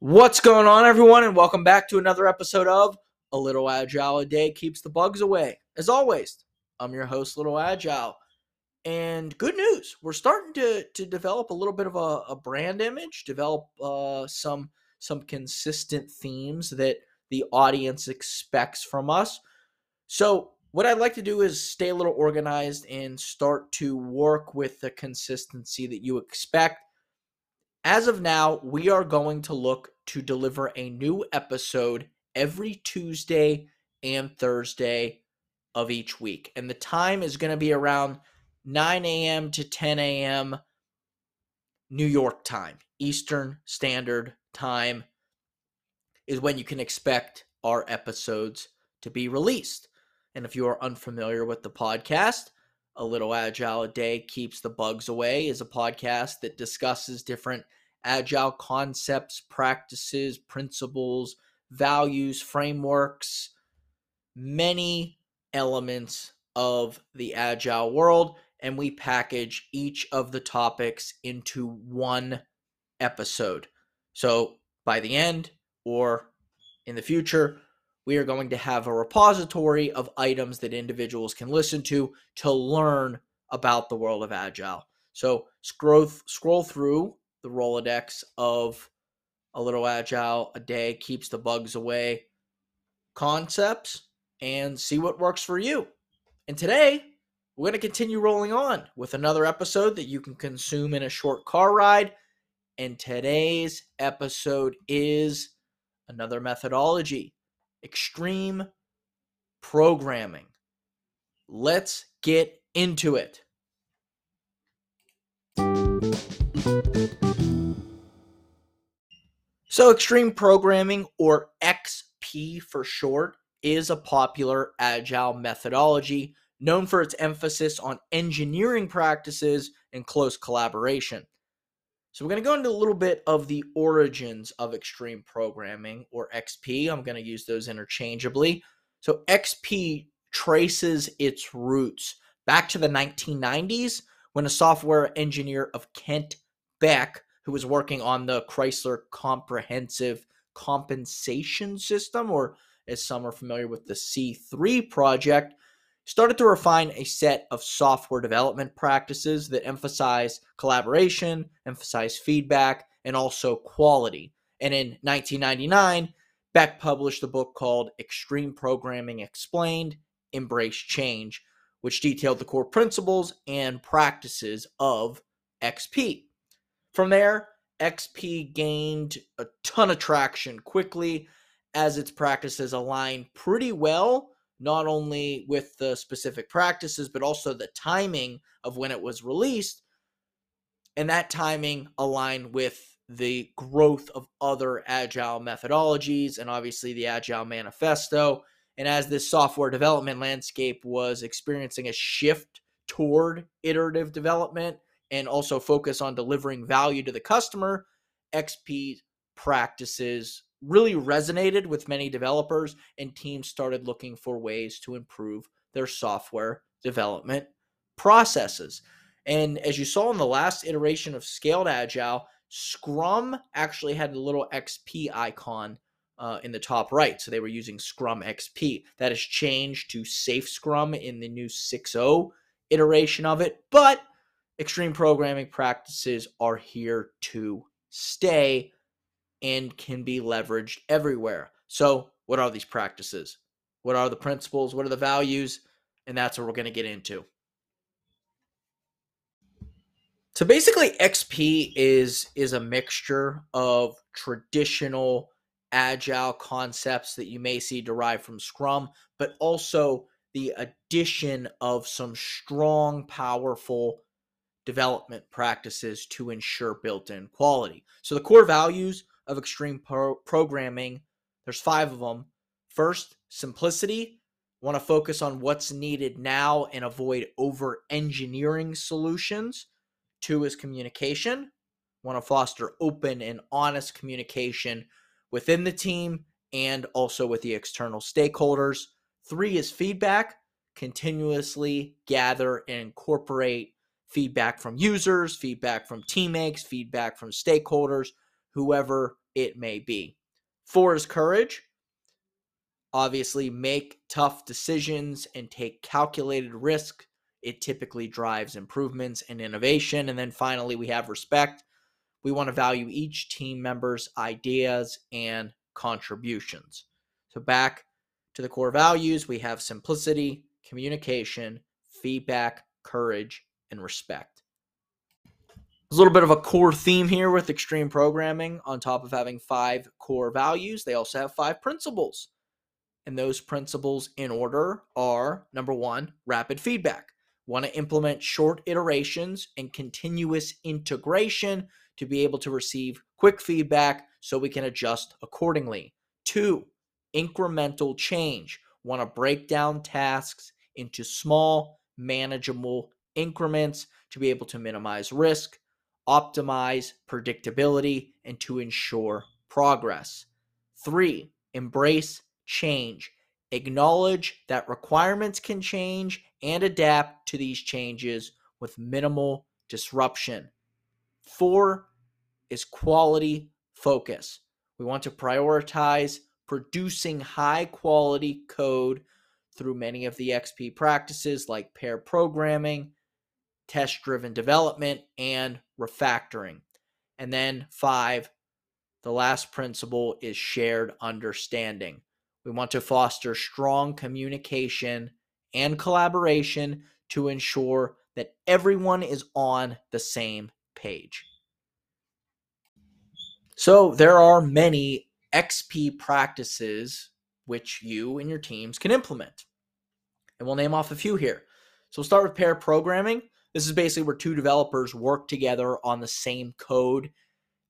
What's going on, everyone, and welcome back to another episode of A Little Agile a Day Keeps the Bugs Away. As always, I'm your host, Little Agile. And good news, we're starting to, to develop a little bit of a, a brand image, develop uh, some some consistent themes that the audience expects from us. So, what I'd like to do is stay a little organized and start to work with the consistency that you expect as of now, we are going to look to deliver a new episode every Tuesday and Thursday of each week. And the time is going to be around 9 a.m. to 10 a.m. New York time, Eastern Standard Time is when you can expect our episodes to be released. And if you are unfamiliar with the podcast, A Little Agile a Day Keeps the Bugs Away is a podcast that discusses different agile concepts, practices, principles, values, frameworks, many elements of the agile world. And we package each of the topics into one episode. So by the end or in the future, we are going to have a repository of items that individuals can listen to to learn about the world of agile. So scroll scroll through the Rolodex of a little agile a day keeps the bugs away concepts and see what works for you. And today, we're going to continue rolling on with another episode that you can consume in a short car ride. And today's episode is another methodology extreme programming. Let's get into it. So, extreme programming, or XP for short, is a popular agile methodology known for its emphasis on engineering practices and close collaboration. So, we're going to go into a little bit of the origins of extreme programming, or XP. I'm going to use those interchangeably. So, XP traces its roots back to the 1990s when a software engineer of Kent Beck who was working on the Chrysler Comprehensive Compensation System, or as some are familiar with the C3 project, started to refine a set of software development practices that emphasize collaboration, emphasize feedback, and also quality. And in 1999, Beck published a book called Extreme Programming Explained Embrace Change, which detailed the core principles and practices of XP. From there, XP gained a ton of traction quickly as its practices aligned pretty well, not only with the specific practices, but also the timing of when it was released. And that timing aligned with the growth of other agile methodologies and obviously the Agile Manifesto. And as this software development landscape was experiencing a shift toward iterative development, and also focus on delivering value to the customer, XP practices really resonated with many developers, and teams started looking for ways to improve their software development processes. And as you saw in the last iteration of Scaled Agile, Scrum actually had a little XP icon uh, in the top right. So they were using Scrum XP. That has changed to SAFe Scrum in the new 6.0 iteration of it. But extreme programming practices are here to stay and can be leveraged everywhere. So, what are these practices? What are the principles? What are the values? And that's what we're going to get into. So basically XP is is a mixture of traditional agile concepts that you may see derived from Scrum, but also the addition of some strong powerful development practices to ensure built-in quality. So the core values of extreme pro- programming, there's 5 of them. First, simplicity. Want to focus on what's needed now and avoid over engineering solutions. Two is communication. Want to foster open and honest communication within the team and also with the external stakeholders. Three is feedback. Continuously gather and incorporate feedback from users, feedback from teammates, feedback from stakeholders, whoever it may be. Four is courage. Obviously, make tough decisions and take calculated risk. It typically drives improvements and innovation. And then finally, we have respect. We want to value each team member's ideas and contributions. So, back to the core values, we have simplicity, communication, feedback, courage, and respect. There's a little bit of a core theme here with extreme programming. On top of having five core values, they also have five principles. And those principles in order are number one, rapid feedback. Want to implement short iterations and continuous integration to be able to receive quick feedback so we can adjust accordingly. Two, incremental change. Want to break down tasks into small, manageable increments to be able to minimize risk, optimize predictability, and to ensure progress. Three, embrace change. Acknowledge that requirements can change and adapt to these changes with minimal disruption. Four is quality focus. We want to prioritize producing high quality code through many of the XP practices like pair programming, test driven development, and refactoring. And then five, the last principle is shared understanding. We want to foster strong communication and collaboration to ensure that everyone is on the same page. So, there are many XP practices which you and your teams can implement. And we'll name off a few here. So, we'll start with pair programming. This is basically where two developers work together on the same code.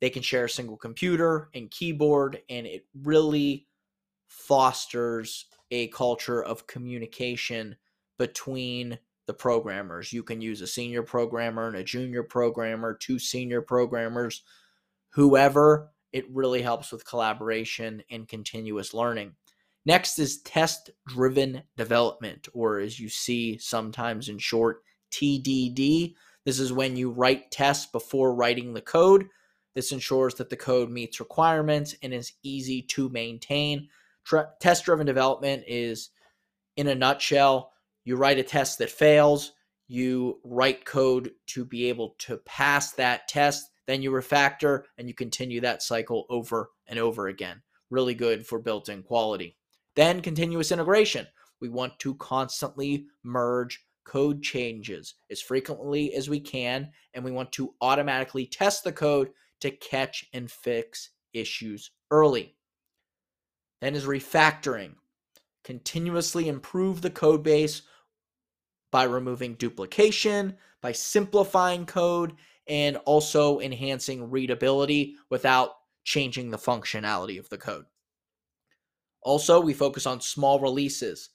They can share a single computer and keyboard, and it really fosters a culture of communication between the programmers. You can use a senior programmer and a junior programmer, two senior programmers, whoever. It really helps with collaboration and continuous learning. Next is test driven development, or as you see sometimes in short, TDD. This is when you write tests before writing the code. This ensures that the code meets requirements and is easy to maintain. test driven development is, in a nutshell, you write a test that fails, you write code to be able to pass that test, then you refactor and you continue that cycle over and over again. Really good for built in quality. Then continuous integration. We want to constantly merge code changes as frequently as we can, and we want to automatically test the code to catch and fix issues early. Then is refactoring. Continuously improve the code base by removing duplication, by simplifying code, and also enhancing readability without changing the functionality of the code. Also, we focus on small releases,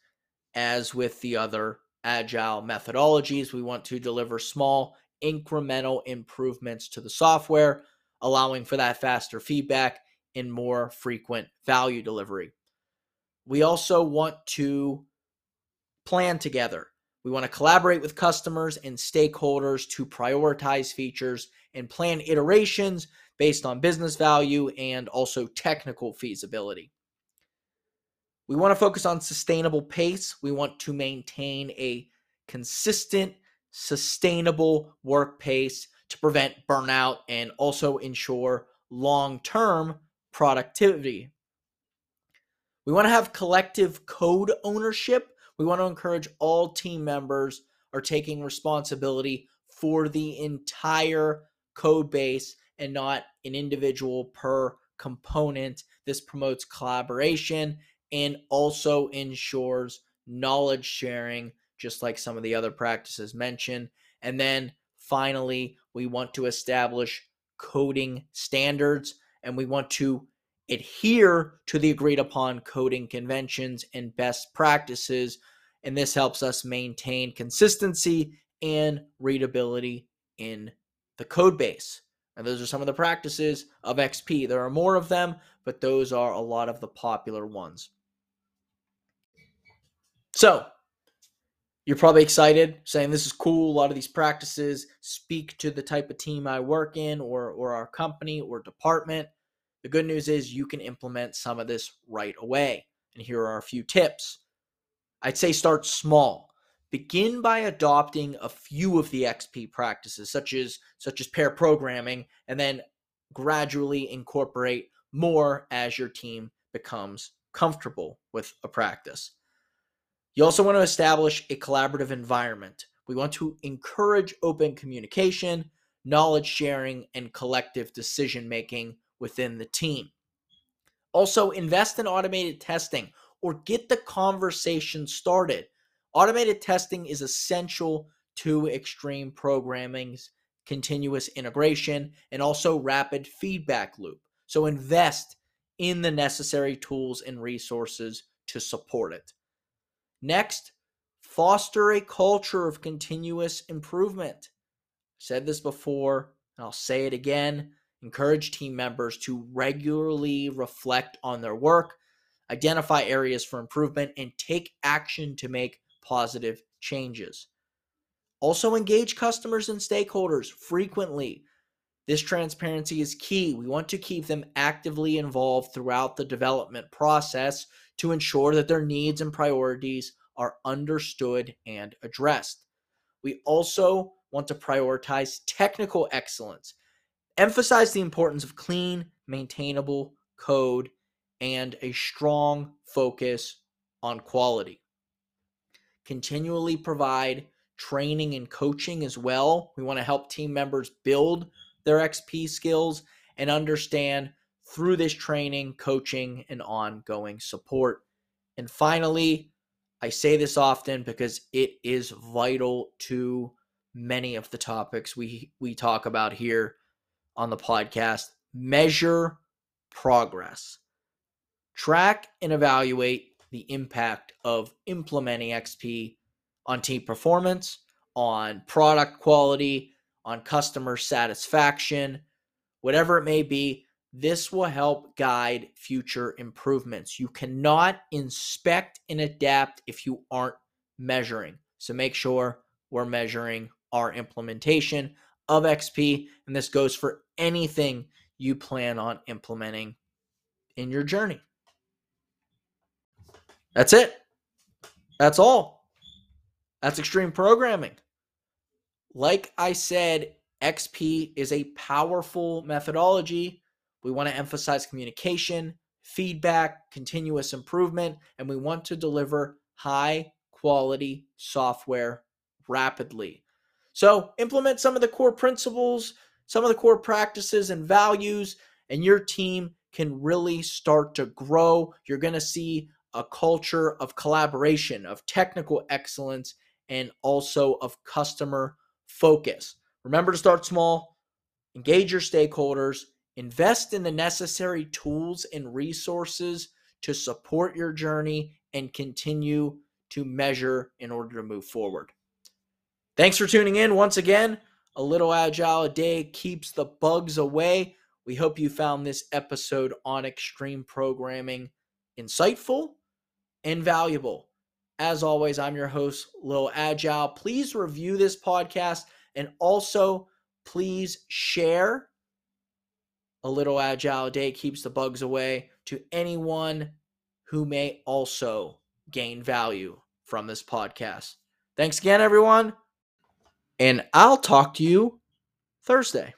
as with the other agile methodologies. We want to deliver small incremental improvements to the software, allowing for that faster feedback and more frequent value delivery. We also want to plan together. We want to collaborate with customers and stakeholders to prioritize features and plan iterations based on business value and also technical feasibility. We want to focus on sustainable pace. We want to maintain a consistent, sustainable work pace to prevent burnout and also ensure long term productivity. We want to have collective code ownership. We want to encourage all team members are taking responsibility for the entire code base and not an individual per component. This promotes collaboration and also ensures knowledge sharing, just like some of the other practices mentioned. And then finally, we want to establish coding standards and we want to adhere to the agreed upon coding conventions and best practices. And this helps us maintain consistency and readability in the code base. And those are some of the practices of XP. There are more of them, but those are a lot of the popular ones. So, you're probably excited, saying this is cool. A lot of these practices speak to the type of team I work in, or or our company or department. The good news is you can implement some of this right away. And here are a few tips. I'd say start small. Begin by adopting a few of the XP practices, such as such as pair programming, and then gradually incorporate more as your team becomes comfortable with a practice. You also want to establish a collaborative environment. We want to encourage open communication, knowledge sharing, and collective decision making within the team. Also, invest in automated testing or get the conversation started. Automated testing is essential to extreme programming's continuous integration and also rapid feedback loop. So, invest in the necessary tools and resources to support it. Next, foster a culture of continuous improvement. Said this before, and I'll say it again. Encourage team members to regularly reflect on their work, identify areas for improvement, and take action to make positive changes. Also, engage customers and stakeholders frequently. This transparency is key. We want to keep them actively involved throughout the development process to ensure that their needs and priorities are understood and addressed. We also want to prioritize technical excellence, emphasize the importance of clean, maintainable code, and a strong focus on quality. Continually provide training and coaching as well. We want to help team members build their XP skills and understand through this training, coaching, and ongoing support. And finally, I say this often because it is vital to many of the topics we we talk about here on the podcast. Measure progress. Track and evaluate the impact of implementing XP on team performance, on product quality, on customer satisfaction, whatever it may be. This will help guide future improvements. You cannot inspect and adapt if you aren't measuring. So make sure we're measuring our implementation of XP. And this goes for anything you plan on implementing in your journey. That's it. That's all. That's extreme programming. Like I said, XP is a powerful methodology we want to emphasize communication, feedback, continuous improvement, and we want to deliver high quality software rapidly. So, implement some of the core principles, some of the core practices and values, and your team can really start to grow. You're going to see a culture of collaboration, of technical excellence, and also of customer focus. Remember to start small, engage your stakeholders, Invest in the necessary tools and resources to support your journey and continue to measure in order to move forward. Thanks for tuning in once again. A little agile a day keeps the bugs away. We hope you found this episode on extreme programming insightful and valuable. As always, I'm your host, Lil Agile. Please review this podcast and also please share a little agile day keeps the bugs away to anyone who may also gain value from this podcast. Thanks again, everyone. And I'll talk to you Thursday.